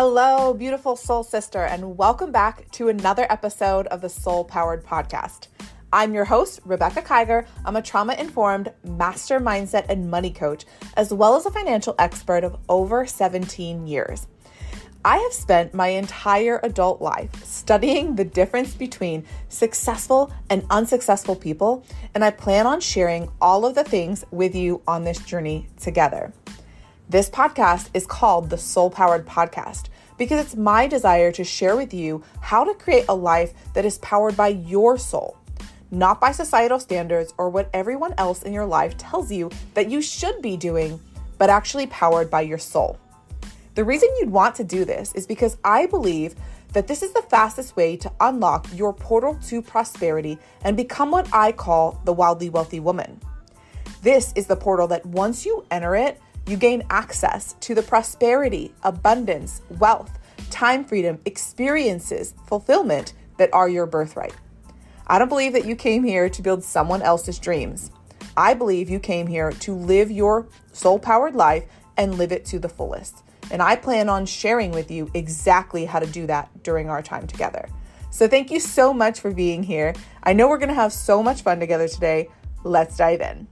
Hello, beautiful soul sister, and welcome back to another episode of the Soul Powered Podcast. I'm your host, Rebekah Kiger. I'm a trauma informed master mindset and money coach, as well as a financial expert of over 17 years. I have spent my entire adult life studying the difference between successful and unsuccessful people, and I plan on sharing all of the things with you on this journey together. This podcast is called the Soul Powered Podcast because it's my desire to share with you how to create a life that is powered by your soul, not by societal standards or what everyone else in your life tells you that you should be doing, but actually powered by your soul. The reason you'd want to do this is because I believe that this is the fastest way to unlock your portal to prosperity and become what I call the wildly wealthy woman. This is the portal that once you enter it, you gain access to the prosperity, abundance, wealth, time freedom, experiences, fulfillment that are your birthright. I don't believe that you came here to build someone else's dreams. I believe you came here to live your soul powered life and live it to the fullest. And I plan on sharing with you exactly how to do that during our time together. So thank you so much for being here. I know we're going to have so much fun together today. Let's dive in.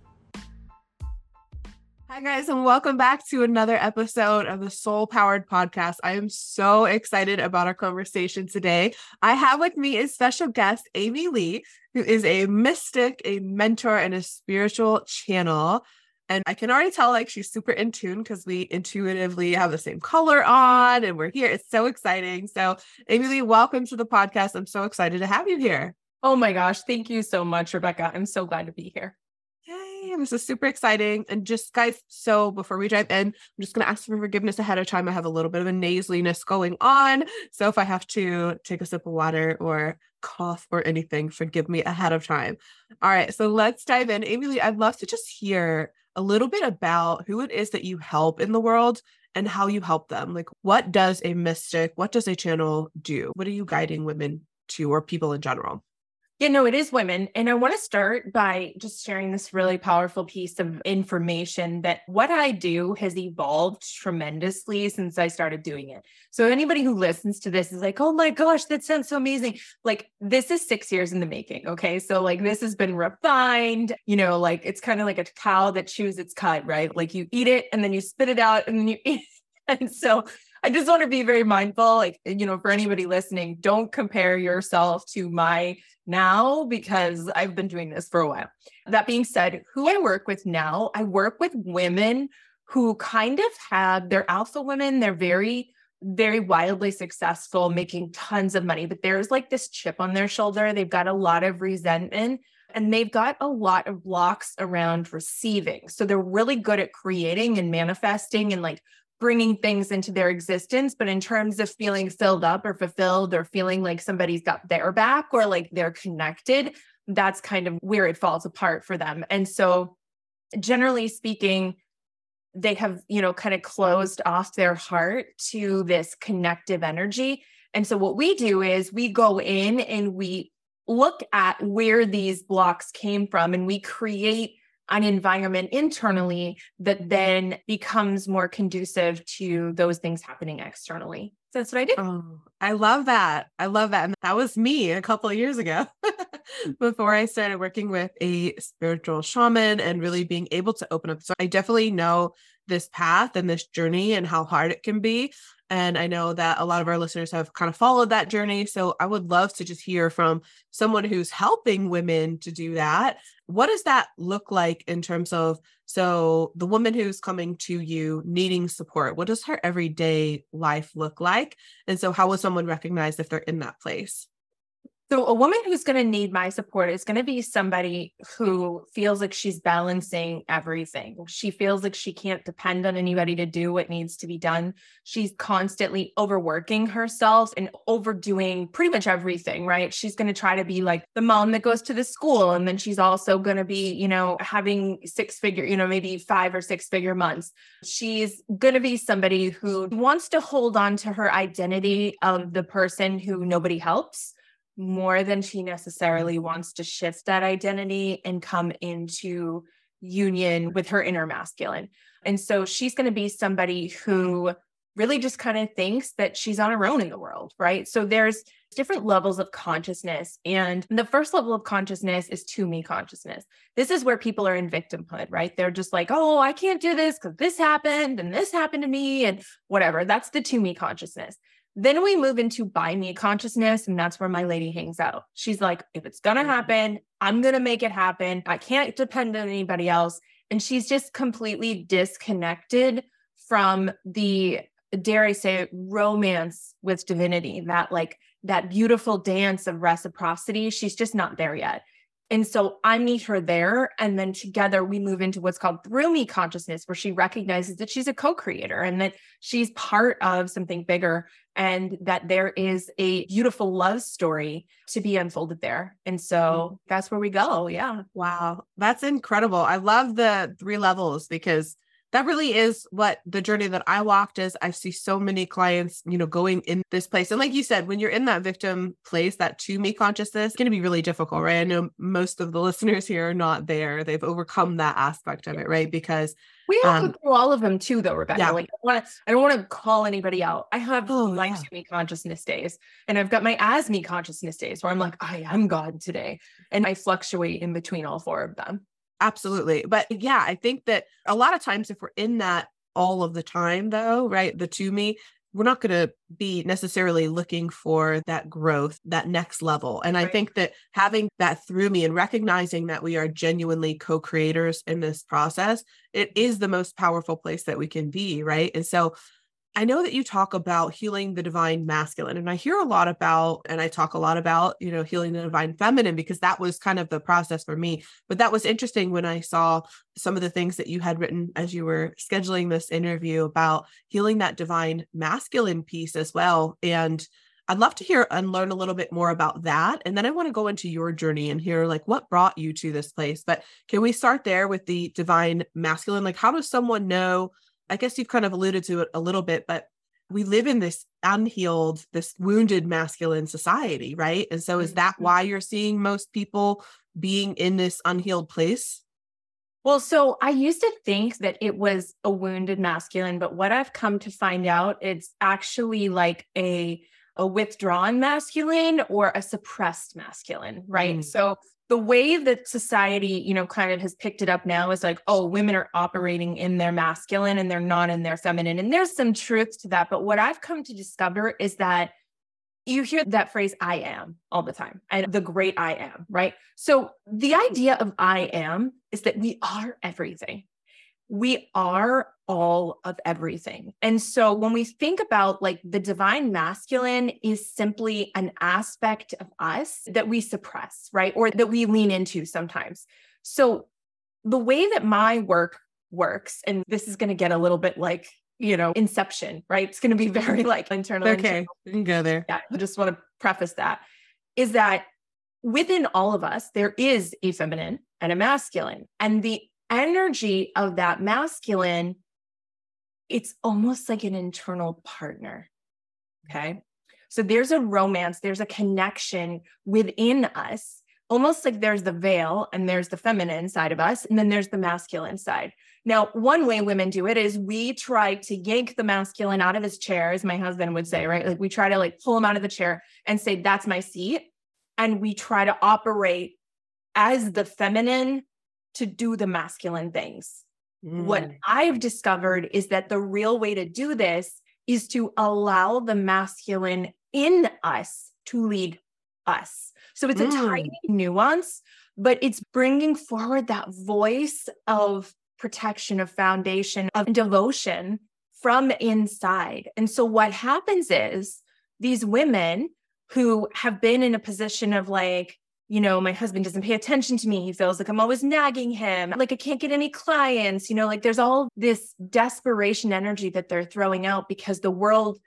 Hi, guys, and welcome back to another episode of the Soul Powered Podcast. I am so excited about our conversation today. I have with me a special guest, Amy Lee, who is a mystic, a mentor, and a spiritual channel. And I can already tell like she's super in tune because we intuitively have the same color on and we're here. It's so exciting. So, Amy Lee, welcome to the podcast. I'm so excited to have you here. Oh my gosh. Thank you so much, Rebekah. I'm so glad to be here. This is super exciting. And just guys, so before we dive in, I'm just going to ask for forgiveness ahead of time. I have a little bit of a nasaliness going on. So if I have to take a sip of water or cough or anything, forgive me ahead of time. All right. So let's dive in. Amy Lee, I'd love to just hear a little bit about who it is that you help in the world and how you help them. Like, what does a mystic, what does a channel do? What are you guiding women to or people in general? Yeah, no, it is women. And I want to start by just sharing this really powerful piece of information that what I do has evolved tremendously since I started doing it. So, anybody who listens to this is like, oh my gosh, that sounds so amazing. Like, this is six years in the making. Okay. So, like, this has been refined, you know, like it's kind of like a cow that chews its cud, right? Like, you eat it and then you spit it out and then you eat it. And so, I just want to be very mindful, like, you know, for anybody listening, don't compare yourself to my now because I've been doing this for a while. That being said, who I work with now, I work with women who kind of have, they're alpha women, they're very, very wildly successful, making tons of money, but there's like this chip on their shoulder. They've got a lot of resentment and they've got a lot of blocks around receiving. So they're really good at creating and manifesting and like bringing things into their existence but in terms of feeling filled up or fulfilled or feeling like somebody's got their back or like they're connected that's kind of where it falls apart for them. And so generally speaking they have you know kind of closed off their heart to this connective energy. And so what we do is we go in and we look at where these blocks came from and we create an environment internally that mm-hmm. then becomes more conducive to those things happening externally. So that's what I do. Oh, I love that. I love that. And that was me a couple of years ago before I started working with a spiritual shaman and really being able to open up. So I definitely know this path and this journey and how hard it can be. And I know that a lot of our listeners have kind of followed that journey. So I would love to just hear from someone who's helping women to do that. What does that look like in terms of so the woman who's coming to you needing support? What does her everyday life look like? And so, how will someone recognize if they're in that place? So, a woman who's going to need my support is going to be somebody who feels like she's balancing everything. She feels like she can't depend on anybody to do what needs to be done. She's constantly overworking herself and overdoing pretty much everything, right? She's going to try to be like the mom that goes to the school. And then she's also going to be, you know, having six figure, you know, maybe five or six figure months. She's going to be somebody who wants to hold on to her identity of the person who nobody helps more than she necessarily wants to shift that identity and come into union with her inner masculine. And so she's going to be somebody who really just kind of thinks that she's on her own in the world, right? So there's different levels of consciousness. And the first level of consciousness is to me consciousness. This is where people are in victimhood, right? They're just like, oh, I can't do this because this happened and this happened to me and whatever. That's the to me consciousness. Then we move into by me consciousness, and that's where my lady hangs out. She's like, if it's gonna mm-hmm. happen, I'm gonna make it happen. I can't depend on anybody else. And she's just completely disconnected from the dare I say, romance with divinity, that like that beautiful dance of reciprocity. She's just not there yet. And so I meet her there. And then together we move into what's called through me consciousness, where she recognizes that she's a co creator and that she's part of something bigger and that there is a beautiful love story to be unfolded there. And so mm-hmm. that's where we go. Yeah. Wow. That's incredible. I love the three levels because that really is what the journey that I walked is. I see so many clients, you know, going in this place. And like you said, when you're in that victim place, that to me consciousness, it's going to be really difficult, right? I know most of the listeners here are not there. They've overcome that aspect of it, right? Because we have um, to through all of them too, though, Rebekah. Yeah. Like, I, I don't want to call anybody out. I have oh, like yeah. me consciousness days, and I've got my as me consciousness days where I'm like, I am God today, and I fluctuate in between all four of them. Absolutely. But yeah, I think that a lot of times if we're in that all of the time, though, right, the to me, we're not going to be necessarily looking for that growth, that next level. And right. I think that having that through me and recognizing that we are genuinely co creators in this process, it is the most powerful place that we can be. Right. And so I know that you talk about healing the divine masculine, and I hear a lot about, and I talk a lot about, you know, healing the divine feminine because that was kind of the process for me. But that was interesting when I saw some of the things that you had written as you were scheduling this interview about healing that divine masculine piece as well. And I'd love to hear and learn a little bit more about that. And then I want to go into your journey and hear like what brought you to this place. But can we start there with the divine masculine? Like, how does someone know? I guess you've kind of alluded to it a little bit, but we live in this unhealed, this wounded masculine society, right? And so is that mm-hmm. why you're seeing most people being in this unhealed place? Well, so I used to think that it was a wounded masculine, but what I've come to find out, it's actually like a a withdrawn masculine or a suppressed masculine, right? Mm. So the way that society, you know, kind of has picked it up now is like, oh, women are operating in their masculine and they're not in their feminine. And there's some truth to that. But what I've come to discover is that you hear that phrase, I am, all the time, and the great I am, right? So the idea of I am is that we are everything we are all of everything. And so when we think about like the divine masculine is simply an aspect of us that we suppress, right? Or that we lean into sometimes. So the way that my work works, and this is going to get a little bit like, you know, inception, right? It's going to be very like internal. Okay, internal. you can go there. Yeah, I just want to preface that is that within all of us, there is a feminine and a masculine. And the energy of that masculine, it's almost like an internal partner. Okay. So there's a romance, there's a connection within us, almost like there's the veil and there's the feminine side of us, and then there's the masculine side. Now, one way women do it is we try to yank the masculine out of his chair, as my husband would say, right? Like we try to like pull him out of the chair and say, that's my seat. And we try to operate as the feminine to do the masculine things. Mm. What I've discovered is that the real way to do this is to allow the masculine in us to lead us. So it's mm. a tiny nuance, but it's bringing forward that voice of protection, of foundation, of devotion from inside. And so what happens is these women who have been in a position of like, you know, my husband doesn't pay attention to me. He feels like I'm always nagging him. Like I can't get any clients. You know, like there's all this desperation energy that they're throwing out because the world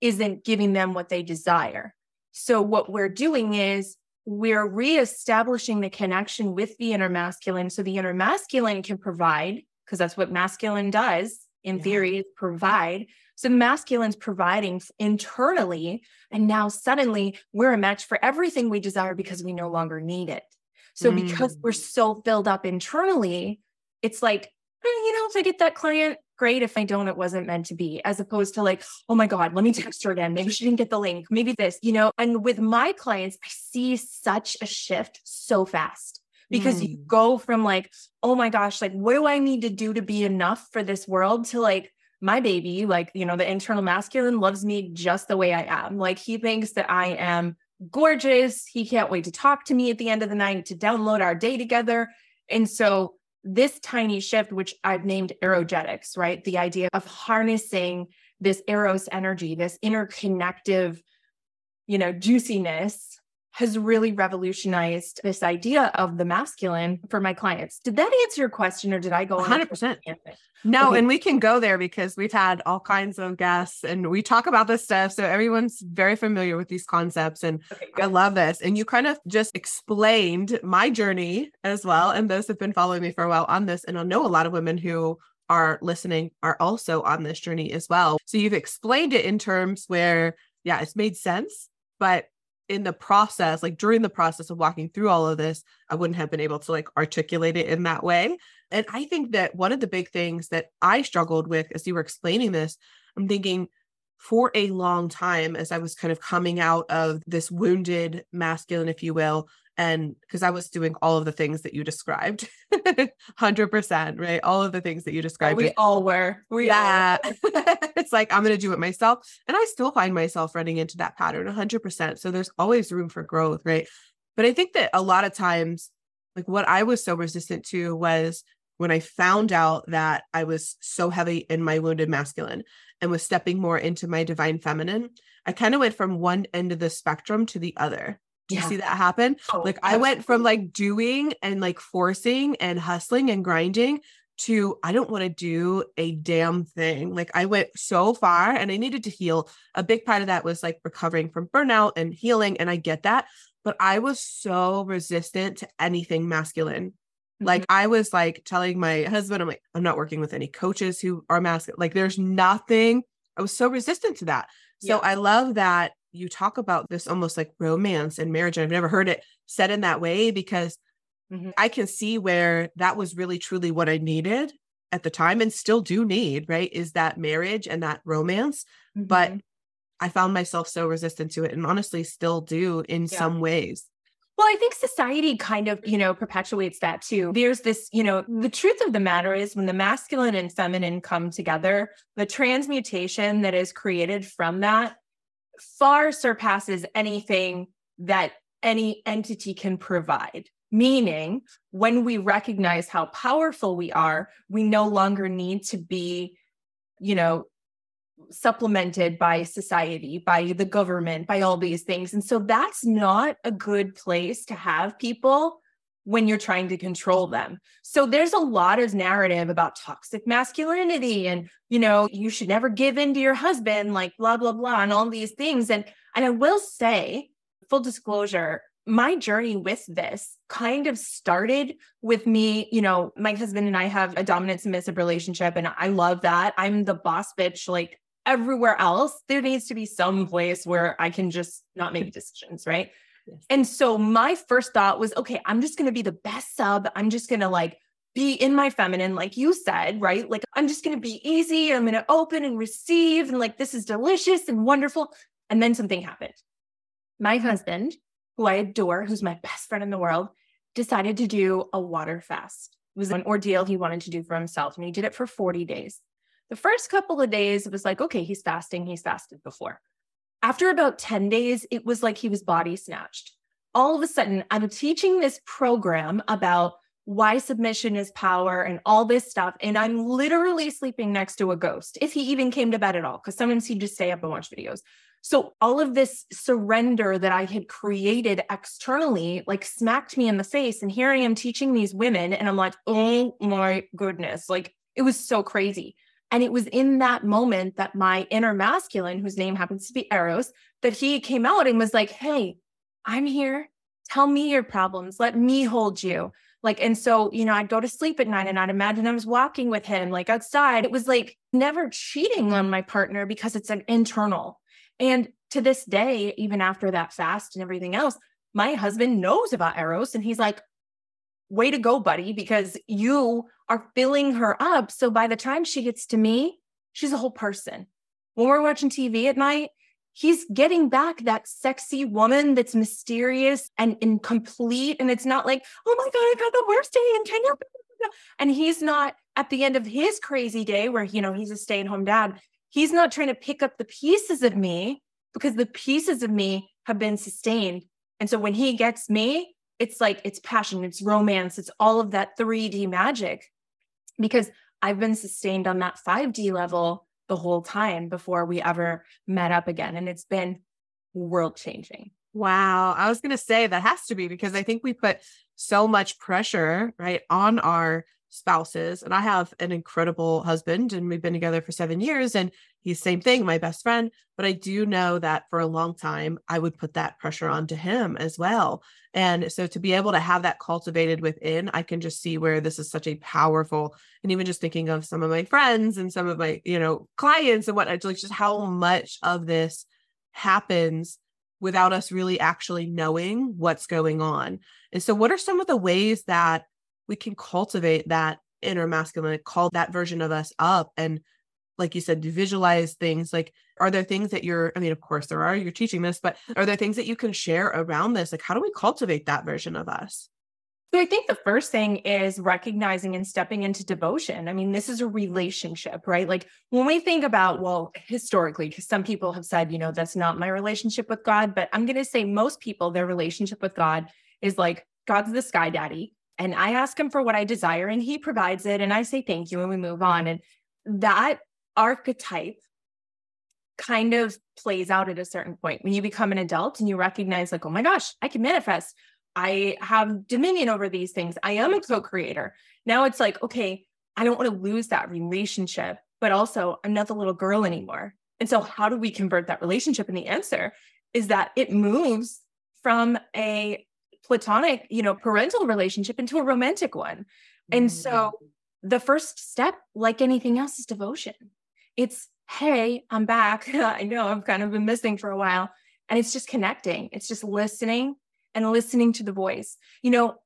isn't giving them what they desire. So what we're doing is we're reestablishing the connection with the inner masculine so the inner masculine can provide because that's what masculine does in yeah. theory is provide so masculine's providing internally. And now suddenly we're a match for everything we desire because we no longer need it. So mm. because we're mm. so filled up internally, it's like you know, if I get that client, great. If I don't, it wasn't meant to be, as opposed to like, oh my God, let me text her again. Maybe she didn't get the link. Maybe this, you know. And with my clients, I see such a shift so fast because mm. you go from like, oh my gosh, like, what do I need to do to be enough for this world to like, my baby, like, you know, the internal masculine loves me just the way I am. Like, he thinks that I am gorgeous. He can't wait to talk to me at the end of the night to download our day together. And so, this tiny shift, which I've named erogetics, right? The idea of harnessing this eros energy, this interconnective, you know, juiciness has really revolutionized this idea of the masculine for my clients. Did that answer your question or did I go 100%? No, okay. and we can go there because we've had all kinds of guests and we talk about this stuff. So everyone's very familiar with these concepts. And okay, I love this. And you kind of just explained my journey as well. And those have been following me for a while on this. And I know a lot of women who are listening are also on this journey as well. So you've explained it in terms where, yeah, it's made sense. But in the process, like during the process of walking through all of this, I wouldn't have been able to like articulate it in that way. And I think that one of the big things that I struggled with as you were explaining this, I'm thinking for a long time as I was kind of coming out of this wounded masculine, if you will, and because I was doing all of the things that you described, 100%, right? All of the things that you described. we all were. We yeah. it's like, I'm going to do it myself. And I still find myself running into that pattern 100%. So there's always room for growth, right? But I think that a lot of times, like what I was so resistant to was when I found out that I was so heavy in my wounded masculine and was stepping more into my divine feminine, I kind of went from one end of the spectrum to the other. Do you yeah. see that happen? Oh, like I went from like doing and like forcing and hustling and grinding to I don't want to do a damn thing. Like I went so far and I needed to heal. A big part of that was like recovering from burnout and healing. And I get that. But I was so resistant to anything masculine. Mm-hmm. Like I was like telling my husband, I'm like, I'm not working with any coaches who are masculine. Like there's nothing. I was so resistant to that. So yeah. I love that you talk about this almost like romance and marriage. And I've never heard it said in that way because mm-hmm. I can see where that was really truly what I needed at the time and still do need, right? Is that marriage and that romance. Mm-hmm. But I found myself so resistant to it and honestly still do in yeah. some ways. Well, I think society kind of, you know, perpetuates that too. There's this, you know, the truth of the matter is when the masculine and feminine come together, the transmutation that is created from that far surpasses anything that any entity can provide. Meaning, when we recognize how powerful we are, we no longer need to be, you know, supplemented by society, by the government, by all these things. And so that's not a good place to have people when you're trying to control them. So there's a lot of narrative about toxic masculinity and you know, you should never give in to your husband like blah blah blah and all these things and and I will say full disclosure my journey with this kind of started with me, you know, my husband and I have a dominant submissive relationship and I love that. I'm the boss bitch like everywhere else. There needs to be some place where I can just not make decisions, right? And so my first thought was, okay, I'm just going to be the best sub. I'm just going to like be in my feminine, like you said, right? Like I'm just going to be easy. I'm going to open and receive. And like, this is delicious and wonderful. And then something happened. My husband, who I adore, who's my best friend in the world, decided to do a water fast. It was an ordeal he wanted to do for himself. And he did it for 40 days. The first couple of days, it was like, okay, he's fasting. He's fasted before. After about 10 days, it was like he was body snatched. All of a sudden, I'm teaching this program about why submission is power and all this stuff. And I'm literally sleeping next to a ghost, if he even came to bed at all, because sometimes he'd just stay up and watch videos. So all of this surrender that I had created externally, like smacked me in the face. And here I am teaching these women, and I'm like, oh my goodness, like it was so crazy. And it was in that moment that my inner masculine, whose name happens to be Eros, that he came out and was like, Hey, I'm here. Tell me your problems. Let me hold you. Like, and so, you know, I'd go to sleep at night and I'd imagine I was walking with him, like outside. It was like never cheating on my partner because it's an internal. And to this day, even after that fast and everything else, my husband knows about Eros and he's like, way to go, buddy, because you are filling her up. So by the time she gets to me, she's a whole person. When we're watching TV at night, he's getting back that sexy woman that's mysterious and incomplete. And it's not like, oh my God, I've got the worst day in 10 years. And he's not at the end of his crazy day where, you know, he's a stay at home dad. He's not trying to pick up the pieces of me because the pieces of me have been sustained. And so when he gets me, it's like it's passion, it's romance, it's all of that 3D magic because I've been sustained on that 5D level the whole time before we ever met up again. And it's been world changing. Wow. I was going to say that has to be because I think we put so much pressure, right, on our spouses. And I have an incredible husband and we've been together for seven years and he's the same thing, my best friend. But I do know that for a long time, I would put that pressure onto him as well. And so to be able to have that cultivated within, I can just see where this is such a powerful, and even just thinking of some of my friends and some of my, you know, clients and what I like just how much of this happens without us really actually knowing what's going on. And so what are some of the ways that we can cultivate that inner masculine, call that version of us up and like you said, visualize things like are there things that you're i mean of course there are you're teaching this but are there things that you can share around this like how do we cultivate that version of us so I think the first thing is recognizing and stepping into devotion. I mean, this is a relationship, right? Like when we think about, well, historically, because some people have said, you know, that's not my relationship with God, but I'm going to say most people, their relationship with God is like, God's the sky daddy and I ask him for what I desire and he provides it and I say thank you and we move on. And that archetype kind of plays out at a certain point when you become an adult and you recognize like, oh my gosh, I can manifest. I have dominion over these things. I am a co-creator. Now it's like, okay, I don't want to lose that relationship, but also I'm not the little girl anymore. And so how do we convert that relationship? And the answer is that it moves from a platonic, you know, parental relationship into a romantic one. And mm-hmm. so the first step, like anything else, is devotion. It's, hey, I'm back. I know I've kind of been missing for a while. And it's just connecting, it's just listening and listening to the voice. You know,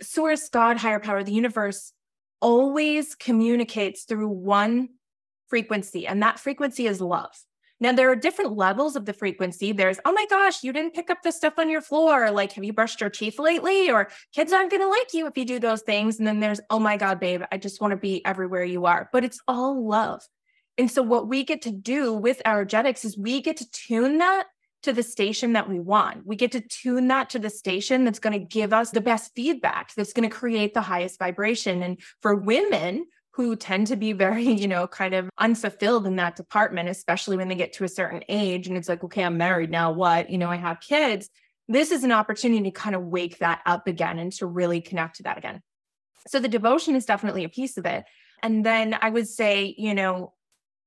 source, God, higher power, the universe always communicates through one frequency, and that frequency is love. Now, there are different levels of the frequency. There's, oh my gosh, you didn't pick up the stuff on your floor. Like, have you brushed your teeth lately? Or kids aren't going to like you if you do those things. And then there's, oh my God, babe, I just want to be everywhere you are. But it's all love. And so, what we get to do with our energetics is we get to tune that to the station that we want. We get to tune that to the station that's going to give us the best feedback, that's going to create the highest vibration. And for women, who tend to be very, you know, kind of unfulfilled in that department, especially when they get to a certain age and it's like, okay, I'm married now, what? You know, I have kids. This is an opportunity to kind of wake that up again and to really connect to that again. So the devotion is definitely a piece of it. And then I would say, you know,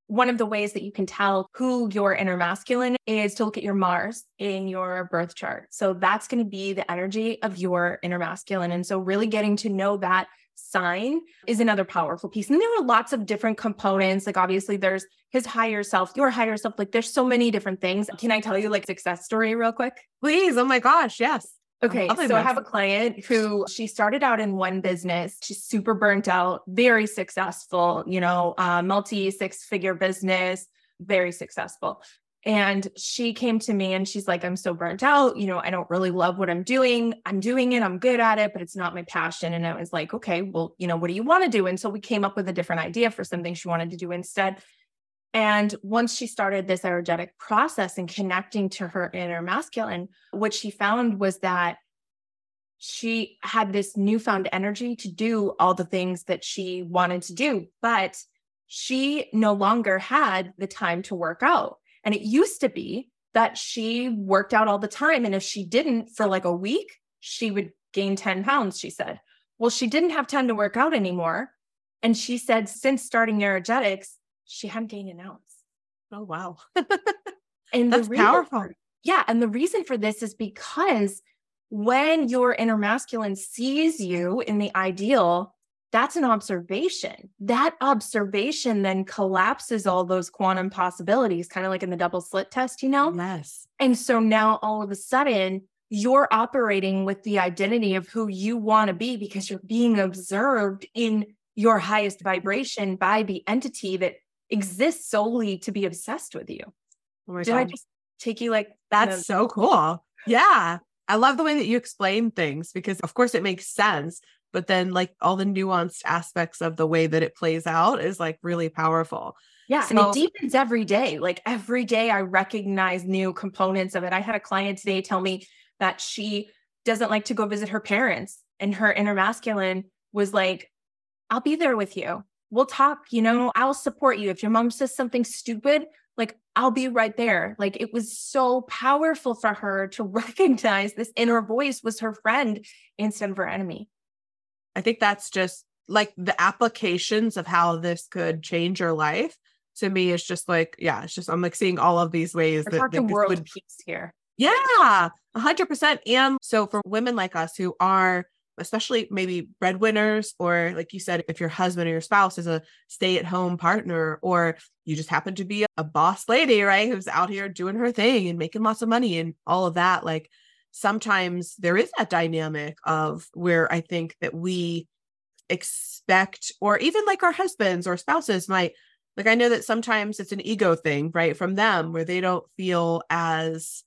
one of the ways that you can tell who your inner masculine is to look at your Mars in your birth chart. So that's going to be the energy of your inner masculine. And so really getting to know that sign is another powerful piece. And there are lots of different components. Like obviously there's his higher self, your higher self. Like there's so many different things. Can I tell you like success story real quick? Please. Oh my gosh. Yes. Okay. So I have a client who she started out in one business. She's super burnt out, very successful, you know, uh, multi six figure business, very successful. And she came to me and she's like, I'm so burnt out. You know, I don't really love what I'm doing. I'm doing it, I'm good at it, but it's not my passion. And I was like, okay, well, you know, what do you want to do? And so we came up with a different idea for something she wanted to do instead. And once she started this energetic process and connecting to her inner masculine, what she found was that she had this newfound energy to do all the things that she wanted to do, but she no longer had the time to work out and it used to be that she worked out all the time. And if she didn't for like a week, she would gain 10 pounds, she said. Well, she didn't have time to work out anymore. And she said, since starting Neurogenetics, she hadn't gained an ounce. Oh, wow. and that's powerful. For, yeah. And the reason for this is because when your inner masculine sees you in the ideal, that's an observation. That observation then collapses all those quantum possibilities, kind of like in the double slit test, you know? Yes. And so now all of a sudden, you're operating with the identity of who you want to be because you're being observed in your highest vibration by the entity that exists solely to be obsessed with you. Oh Did God. I just take you like that's so cool? Yeah. I love the way that you explain things because, of course, it makes sense. But then, like, all the nuanced aspects of the way that it plays out is like really powerful. Yeah. So, and it deepens every day. Like, every day I recognize new components of it. I had a client today tell me that she doesn't like to go visit her parents, and her inner masculine was like, I'll be there with you. We'll talk, you know, I'll support you. If your mom says something stupid, like I'll be right there. Like it was so powerful for her to recognize this inner voice was her friend instead of her enemy. I think that's just like the applications of how this could change your life. To me, it's just like, yeah, it's just I'm like seeing all of these ways We're that, that world would, peace here. Yeah, a hundred percent. And so for women like us who are especially maybe breadwinners, or like you said, if your husband or your spouse is a stay at home partner, or you just happen to be a boss lady, right? Who's out here doing her thing and making lots of money and all of that. Like sometimes there is that dynamic of where I think that we expect, or even like our husbands or spouses might. Like, I know that sometimes it's an ego thing, right? From them where they don't feel as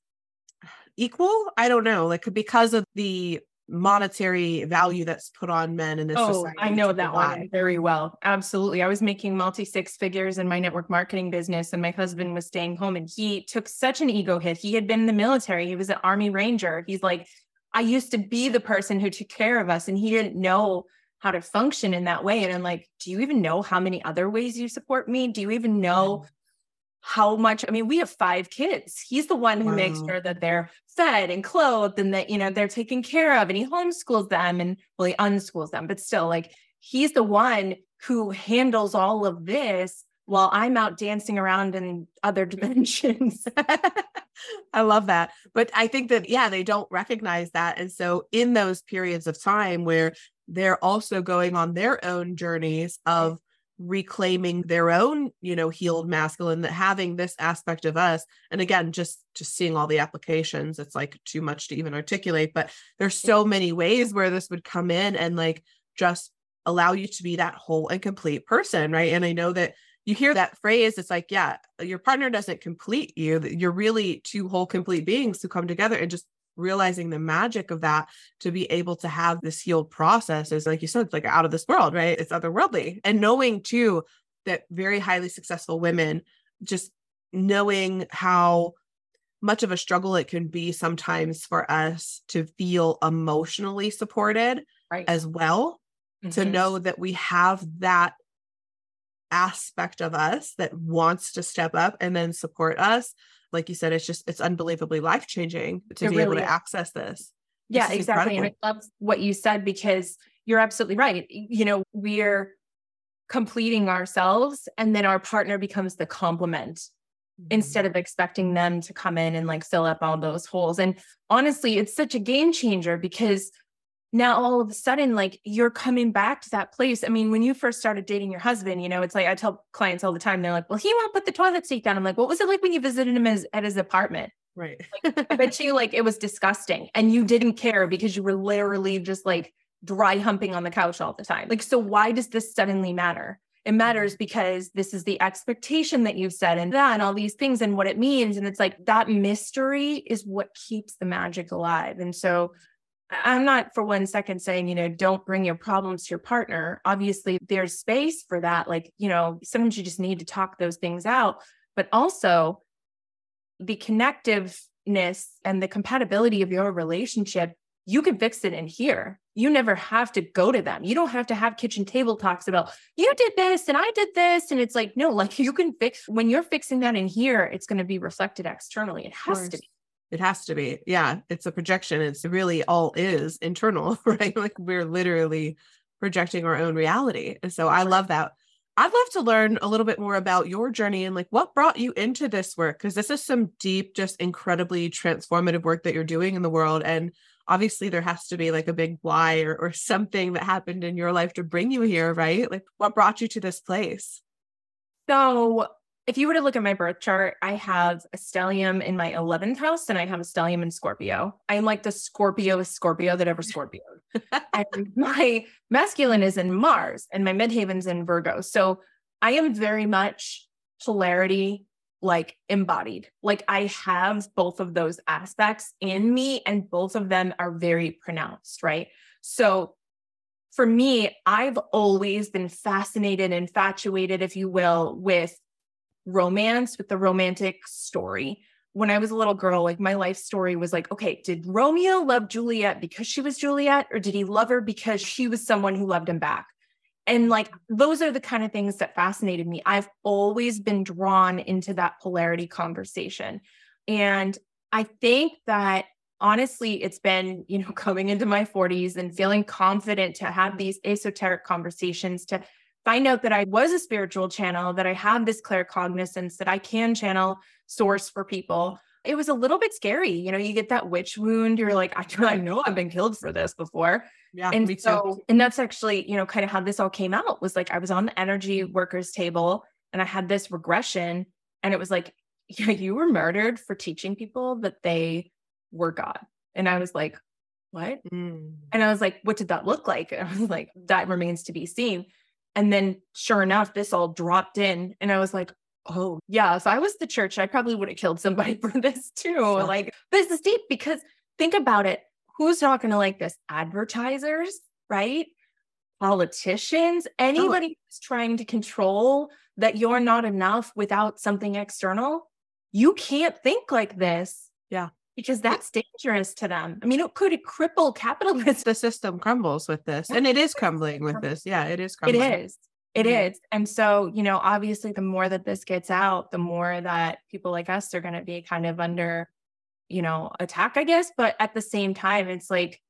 equal. I don't know, like because of the monetary value that's put on men in this oh, society. I know that one very well. Absolutely. I was making multi six figures in my network marketing business, and my husband was staying home, and he took such an ego hit. He had been in the military, he was an Army Ranger. He's like, I used to be the person who took care of us, and he didn't know how to function in that way. And I'm like, do you even know how many other ways you support me? Do you even know how much i mean we have five kids. He's the one who wow. makes sure that they're fed and clothed and that you know they're taken care of and he homeschools them and well he unschools them but still like he's the one who handles all of this while i'm out dancing around in other dimensions. I love that. But i think that yeah they don't recognize that. And so in those periods of time where they're also going on their own journeys of reclaiming their own you know healed masculine that having this aspect of us and again just just seeing all the applications it's like too much to even articulate but there's so many ways where this would come in and like just allow you to be that whole and complete person right? And i know that you hear that phrase it's like yeah your partner doesn't complete you you're really two whole complete beings who come together and just realizing the magic of that to be able to have this healed process is like you said, it's like out of this world, right? It's otherworldly. And knowing too that very highly successful women just knowing how much of a struggle it can be sometimes for us to feel emotionally supported right. as well mm-hmm. to know that we have that aspect of us that wants to step up and then support us like you said, it's just it's unbelievably life changing to it be really able to is. access this. Yeah, this exactly. Incredible. And I love what you said because you're absolutely right. You know, we're completing ourselves and then our partner becomes the complement mm-hmm. instead of expecting them to come in and like fill up all those holes. And honestly, it's such a game changer because now all of a sudden like you're coming back to that place. I mean when you first started dating your husband you know it's like i tell clients all the time they're like well he won't put the toilet seat down. I'm like what was it like when you visited him as, at his apartment? Right. Like, i bet you like it was disgusting and you didn't care because you were literally just like dry humping on the couch all the time. Like so why does this suddenly matter? It matters mm-hmm. because this is the expectation that you've set and that and all these things and what it means and it's like that mystery is what keeps the magic alive and so I'm not for one second saying, you know, don't bring your problems to your partner. Obviously, there's space for that. Like, you know, sometimes you just need to talk those things out, but also the connectiveness and the compatibility of your relationship, you can fix it in here. You never have to go to them. You don't have to have kitchen table talks about, you did this and I did this. And it's like, no, like you can fix when you're fixing that in here, it's going to be reflected externally. It has to be. It has to be. Yeah. It's a projection. It's really all is internal, right? Like we're literally projecting our own reality. And so I love that. I'd love to learn a little bit more about your journey and like what brought you into this work because this is some deep, just incredibly transformative work that you're doing in the world. And obviously, there has to be like a big why or, or something that happened in your life to bring you here, right? Like, what brought you to this place? So, if you were to look at my birth chart, I have a stellium in my 11th house and I have a stellium in Scorpio. I'm like the Scorpio Scorpio that ever Scorpio. my masculine is in Mars and my midheaven's in Virgo. So I am very much polarity like embodied. Like I have both of those aspects in me and both of them are very pronounced, right? So for me, I've always been fascinated, infatuated, if you will, with romance, with the romantic story. When I was a little girl, like my life story was like, okay, did Romeo love Juliet because she was Juliet, or did he love her because she was someone who loved him back? And like those are the kind of things that fascinated me. I've always been drawn into that polarity conversation. And I think that honestly, it's been, you know, coming into my 40s and feeling confident to have these esoteric conversations to find out that I was a spiritual channel, that I have this claircognizance, that I can channel source for people. It was a little bit scary. You know, you get that witch wound. You're like, I, I know I've been killed for this before. Yeah. And me so, too. and that's actually, you know, kind of how this all came out was like I was on the energy workers table and I had this regression. And it was like, yeah, you were murdered for teaching people that they were God. And I was like, what? Mm. And I was like, what did that look like? And I was like, that remains to be seen. And then sure enough, this all dropped in. And I was like, oh, yeah. So I was the church. I probably would have killed somebody for this too. Like, this is deep because think about it. Who's not going to like this? Advertisers, right? Politicians, anybody who's trying to control that you're not enough without something external. You can't think like this. Yeah. Because that's dangerous to them. I mean, it could cripple capitalism. The system crumbles with this, and it is crumbling with this. Yeah, it is crumbling. It is. It Mhm. is. And so, you know, obviously, the more that this gets out, the more that people like us are going to be kind of under, you know, attack, I guess. But at the same time, it's like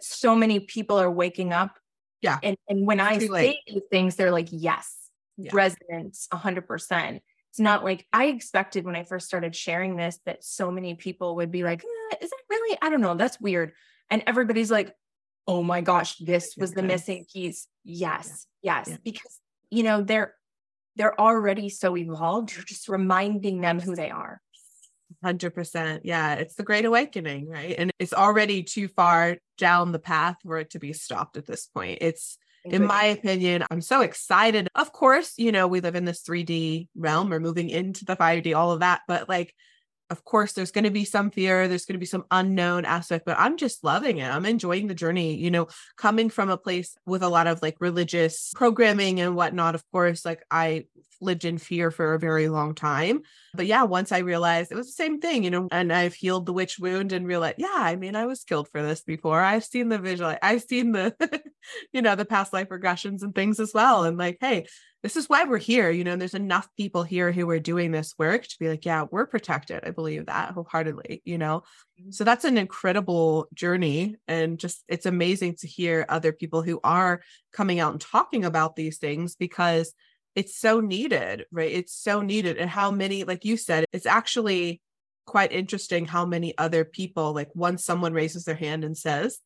so many people are waking up. Yeah. And, and when I say these things, they're like, yes, Yeah. resonance 100%. It's not like I expected when I first started sharing this that so many people would be like, "Eh, is that really? I don't know. That's weird. And everybody's like, oh my gosh, this was the missing piece. Yes, yes. Yeah. Because you know, they're they're already so evolved. You're just reminding them who they are. Hundred percent. Yeah, it's the Great Awakening, right? And it's already too far down the path for it to be stopped at this point. It's, in my opinion, I'm so excited. Of course, you know, we live in this 3D realm. We're moving into the 5D, all of that. But like, of course, there's going to be some fear. There's going to be some unknown aspect, but I'm just loving it. I'm enjoying the journey, you know, coming from a place with a lot of like religious programming and whatnot. Of course, like I lived in fear for a very long time. But yeah, once I realized it was the same thing, you know, and I've healed the witch wound and realized, yeah, I mean, I was killed for this before. I've seen the visual, I've seen the, you know, the past life regressions and things as well. And like, hey, this is why we're here. You know, there's enough people here who are doing this work to be like, yeah, we're protected. I believe that wholeheartedly, you know. Mm-hmm. So that's an incredible journey. And just it's amazing to hear other people who are coming out and talking about these things because it's so needed, right? It's so needed. And how many, like you said, it's actually quite interesting how many other people, like once someone raises their hand and says,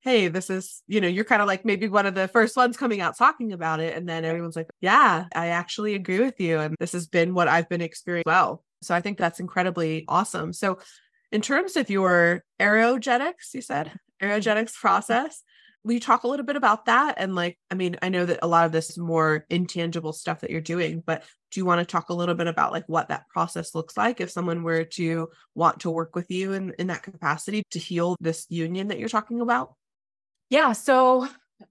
Hey, this is, you know, you're kind of like maybe one of the first ones coming out talking about it. And then everyone's like, Yeah, I actually agree with you. And this has been what I've been experiencing well. So I think that's incredibly awesome. So, in terms of your aerogenics, you said mm-hmm. aerogenics process, will you talk a little bit about that? And like, I mean, I know that a lot of this is more intangible stuff that you're doing, but do you want to talk a little bit about like what that process looks like if someone were to want to work with you in, in that capacity to heal this union that you're talking about? Yeah. So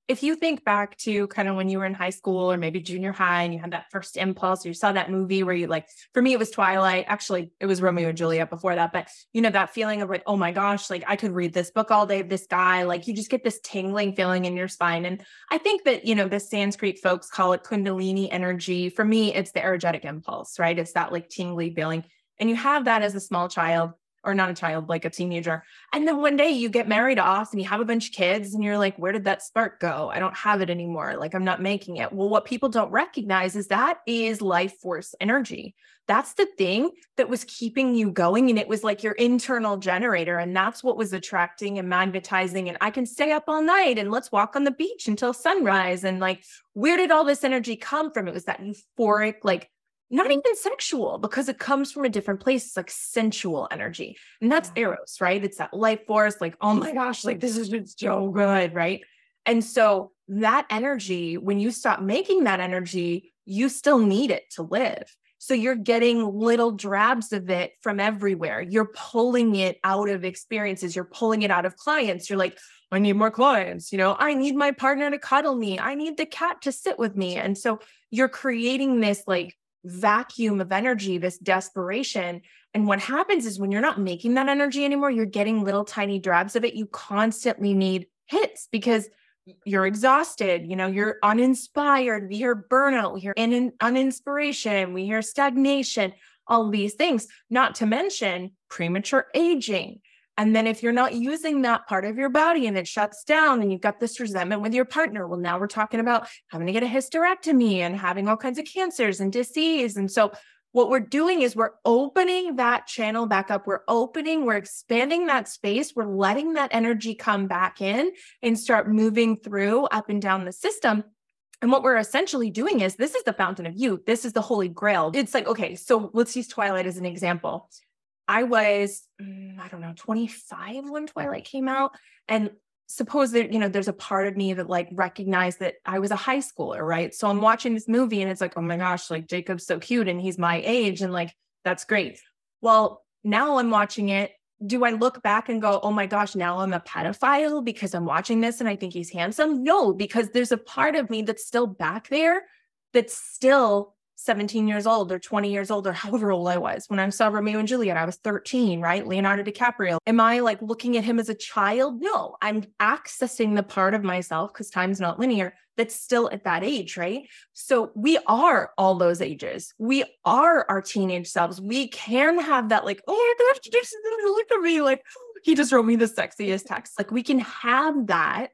if you think back to kind of when you were in high school or maybe junior high and you had that first impulse, or you saw that movie where you like, for me, it was Twilight. Actually, it was Romeo and Juliet before that. But you know, that feeling of like, oh my gosh, like I could read this book all day, this guy, like you just get this tingling feeling in your spine. And I think that, you know, the Sanskrit folks call it Kundalini energy. For me, it's the energetic impulse, right? It's that like tingly feeling. And you have that as a small child or not a child, like a teenager. And then one day you get married off and you have a bunch of kids and you're like, where did that spark go? I don't have it anymore. Like I'm not making it. Well, what people don't recognize is that is life force energy. That's the thing that was keeping you going. And it was like your internal generator. And that's what was attracting and magnetizing. And I can stay up all night and let's walk on the beach until sunrise. And like, where did all this energy come from? It was that euphoric, like not even sexual because it comes from a different place. It's like sensual energy. And that's yeah. Eros, right? It's that life force, like, oh my gosh, like this is just so good, right? And so that energy, when you stop making that energy, you still need it to live. So you're getting little drabs of it from everywhere. You're pulling it out of experiences. You're pulling it out of clients. You're like, I need more clients. You know, I need my partner to cuddle me. I need the cat to sit with me. And so you're creating this like vacuum of energy, this desperation. And what happens is when you're not making that energy anymore, you're getting little tiny drabs of it. You constantly need hits because you're exhausted, you know, you're uninspired. We hear burnout, we hear in, uninspiration, we hear stagnation, all these things, not to mention premature aging. And then if you're not using that part of your body and it shuts down and you've got this resentment with your partner, well, now we're talking about having to get a hysterectomy and having all kinds of cancers and disease. And so what we're doing is we're opening that channel back up. We're opening, we're expanding that space. We're letting that energy come back in and start moving through up and down the system. And what we're essentially doing is this is the fountain of youth. This is the holy grail. It's like, okay, so let's use Twilight as an example. I was, mm, I don't know, 25 when Twilight came out. And suppose that you know there's a part of me that like recognized that I was a high schooler, right? So I'm watching this movie and it's like, oh my gosh, like Jacob's so cute and he's my age and like that's great. Well, now I'm watching it. Do I look back and go, oh my gosh, now I'm a pedophile because I'm watching this and I think he's handsome? No, because there's a part of me that's still back there that's still 17 years old or 20 years old or however old I was. When I saw Romeo and Juliet, I was 13, right? Leonardo DiCaprio. Am I like looking at him as a child? No, I'm accessing the part of myself because time's not linear that's still at that age, right? So we are all those ages. We are our teenage selves. We can have that, like, oh my gosh, just look at me. Like, he just wrote me the sexiest text. Like, we can have that.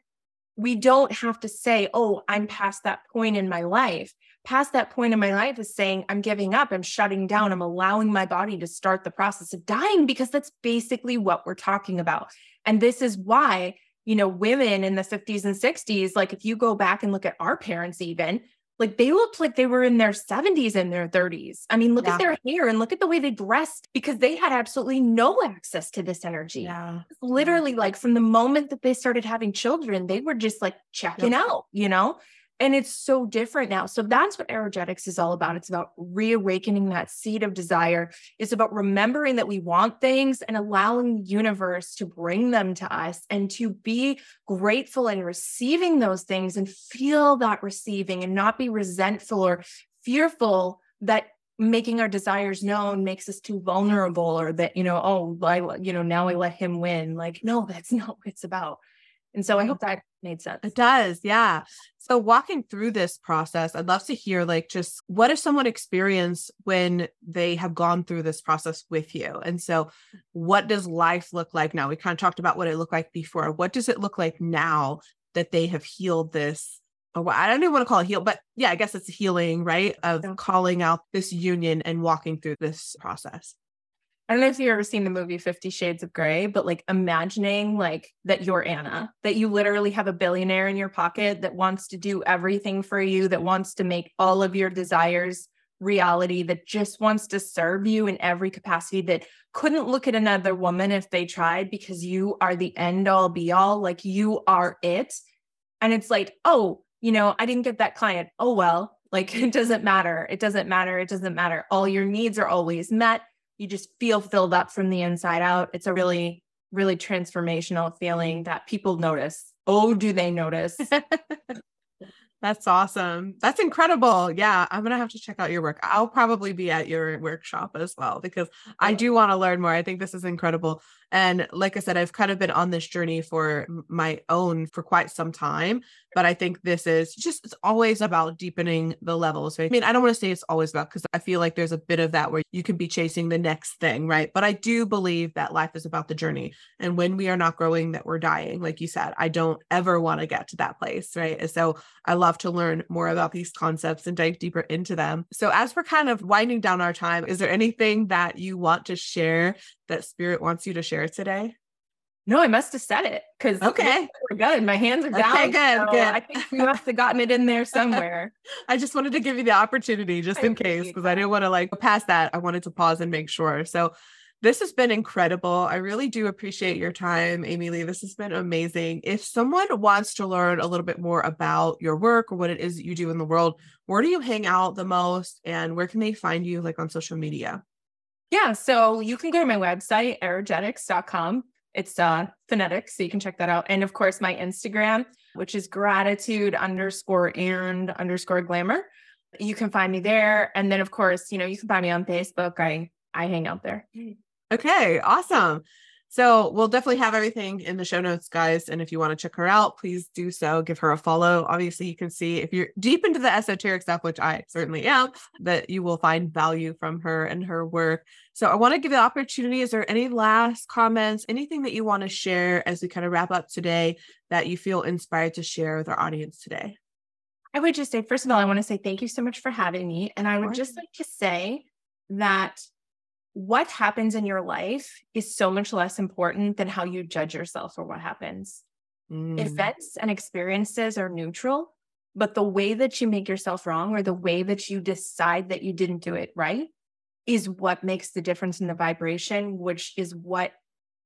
We don't have to say, oh, I'm past that point in my life past that point in my life is saying, I'm giving up, I'm shutting down, I'm allowing my body to start the process of dying because that's basically what we're talking about. And this is why, you know, women in the 50s and 60s, like if you go back and look at our parents, even like they looked like they were in their 70s and their 30s. I mean, look yeah. at their hair and look at the way they dressed because they had absolutely no access to this energy. Yeah. Literally, like from the moment that they started having children, they were just like checking out, you know? And it's so different now. So that's what energetics is all about. It's about reawakening that seed of desire. It's about remembering that we want things and allowing the universe to bring them to us and to be grateful and receiving those things and feel that receiving and not be resentful or fearful that making our desires known makes us too vulnerable or that, you know, oh, I, you know, now I let him win. Like, no, that's not what it's about. And so I hope that made sense. It does. Yeah. So walking through this process, I'd love to hear like just what does someone experience when they have gone through this process with you? And so what does life look like now? We kind of talked about what it looked like before. What does it look like now that they have healed this? Oh, I don't even want to call it heal, but yeah, I guess it's healing, right? Of calling out this union and walking through this process. I don't know if you've ever seen the movie Fifty Shades of Grey, but like imagining like that you're Ana, that you literally have a billionaire in your pocket that wants to do everything for you, that wants to make all of your desires reality, that just wants to serve you in every capacity, that couldn't look at another woman if they tried because you are the end all be all, like you are it. And it's like, oh, you know, I didn't get that client. Oh, well, like it doesn't matter. It doesn't matter. It doesn't matter. All your needs are always met you just feel filled up from the inside out. It's a really, really transformational feeling that people notice. Oh, do they notice? That's awesome. That's incredible. Yeah, I'm going to have to check out your work. I'll probably be at your workshop as well because I do want to learn more. I think this is incredible. And like I said, I've kind of been on this journey for my own for quite some time. But I think this is just, it's always about deepening the levels. Right? I mean, I don't want to say it's always about because I feel like there's a bit of that where you can be chasing the next thing. Right. But I do believe that life is about the journey. And when we are not growing, that we're dying. Like you said, I don't ever want to get to that place. Right. And so I love to learn more about these concepts and dive deeper into them. So as we're kind of winding down our time, is there anything that you want to share that spirit wants you to share today? No, I must have said it because okay, we're good. My hands are down. Okay, good, so good. I think we must have gotten it in there somewhere. I just wanted to give you the opportunity just I in case because I didn't want to like pass that. I wanted to pause and make sure. So this has been incredible. I really do appreciate your time, Amy Lee. This has been amazing. If someone wants to learn a little bit more about your work or what it is that you do in the world, where do you hang out the most and where can they find you like on social media? Yeah, so you can go to my website, aerogetics.com. It's uh, phonetics, so you can check that out. And of course, my Instagram, which is gratitude underscore and underscore glamour. You can find me there. And then, of course, you know, you can find me on Facebook. I I hang out there. Okay, awesome. So we'll definitely have everything in the show notes, guys. And if you want to check her out, please do so. Give her a follow. Obviously, you can see if you're deep into the esoteric stuff, which I certainly am, that you will find value from her and her work. So I want to give the opportunity. Is there any last comments, anything that you want to share as we kind of wrap up today that you feel inspired to share with our audience today? I would just say, first of all, I want to say thank you so much for having me. And I would just like to say that what happens in your life is so much less important than how you judge yourself for what happens. Mm, Events and experiences are neutral, but the way that you make yourself wrong or the way that you decide that you didn't do it right is what makes the difference in the vibration, which is what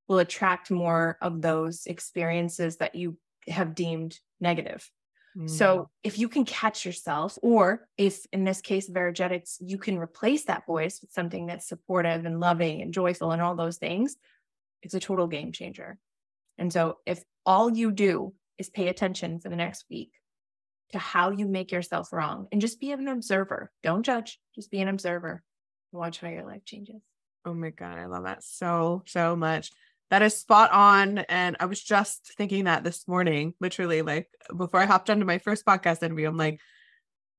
will attract more of those experiences that you have deemed negative. Mm, So if you can catch yourself, or if in this case of energetics, you can replace that voice with something that's supportive and loving and joyful and all those things, it's a total game changer. And so if all you do is pay attention for the next week to how you make yourself wrong and just be an observer, don't judge, just be an observer. Watch how your life changes. Oh my God, I love that so, so much. That is spot on. And I was just thinking that this morning, literally, like before I hopped onto my first podcast interview, I'm like,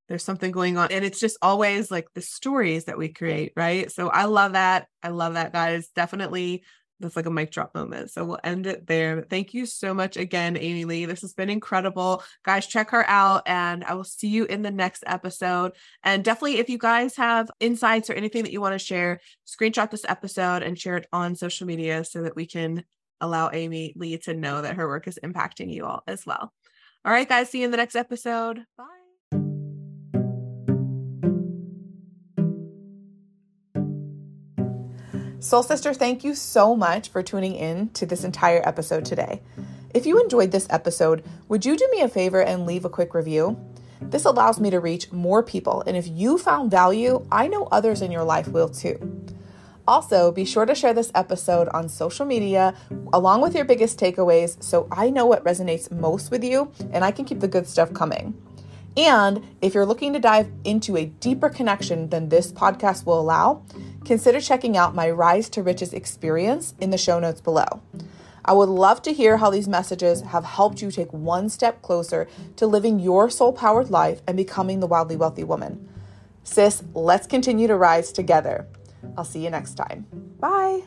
there's something going on. And it's just always like the stories that we create, right? So I love that. I love that, guys. Definitely that's like a mic drop moment. So we'll end it there. Thank you so much again, Amy Lee. This has been incredible. Guys, check her out and I will see you in the next episode. And definitely, if you guys have insights or anything that you want to share, screenshot this episode and share it on social media so that we can allow Amy Lee to know that her work is impacting you all as well. All right, guys, see you in the next episode. Bye. Soul Sister, thank you so much for tuning in to this entire episode today. If you enjoyed this episode, would you do me a favor and leave a quick review? This allows me to reach more people, and if you found value, I know others in your life will too. Also, be sure to share this episode on social media along with your biggest takeaways so I know what resonates most with you and I can keep the good stuff coming. And if you're looking to dive into a deeper connection than this podcast will allow, consider checking out my Rise to Riches experience in the show notes below. I would love to hear how these messages have helped you take one step closer to living your soul powered life and becoming the wildly wealthy woman. Sis, let's continue to rise together. I'll see you next time. Bye.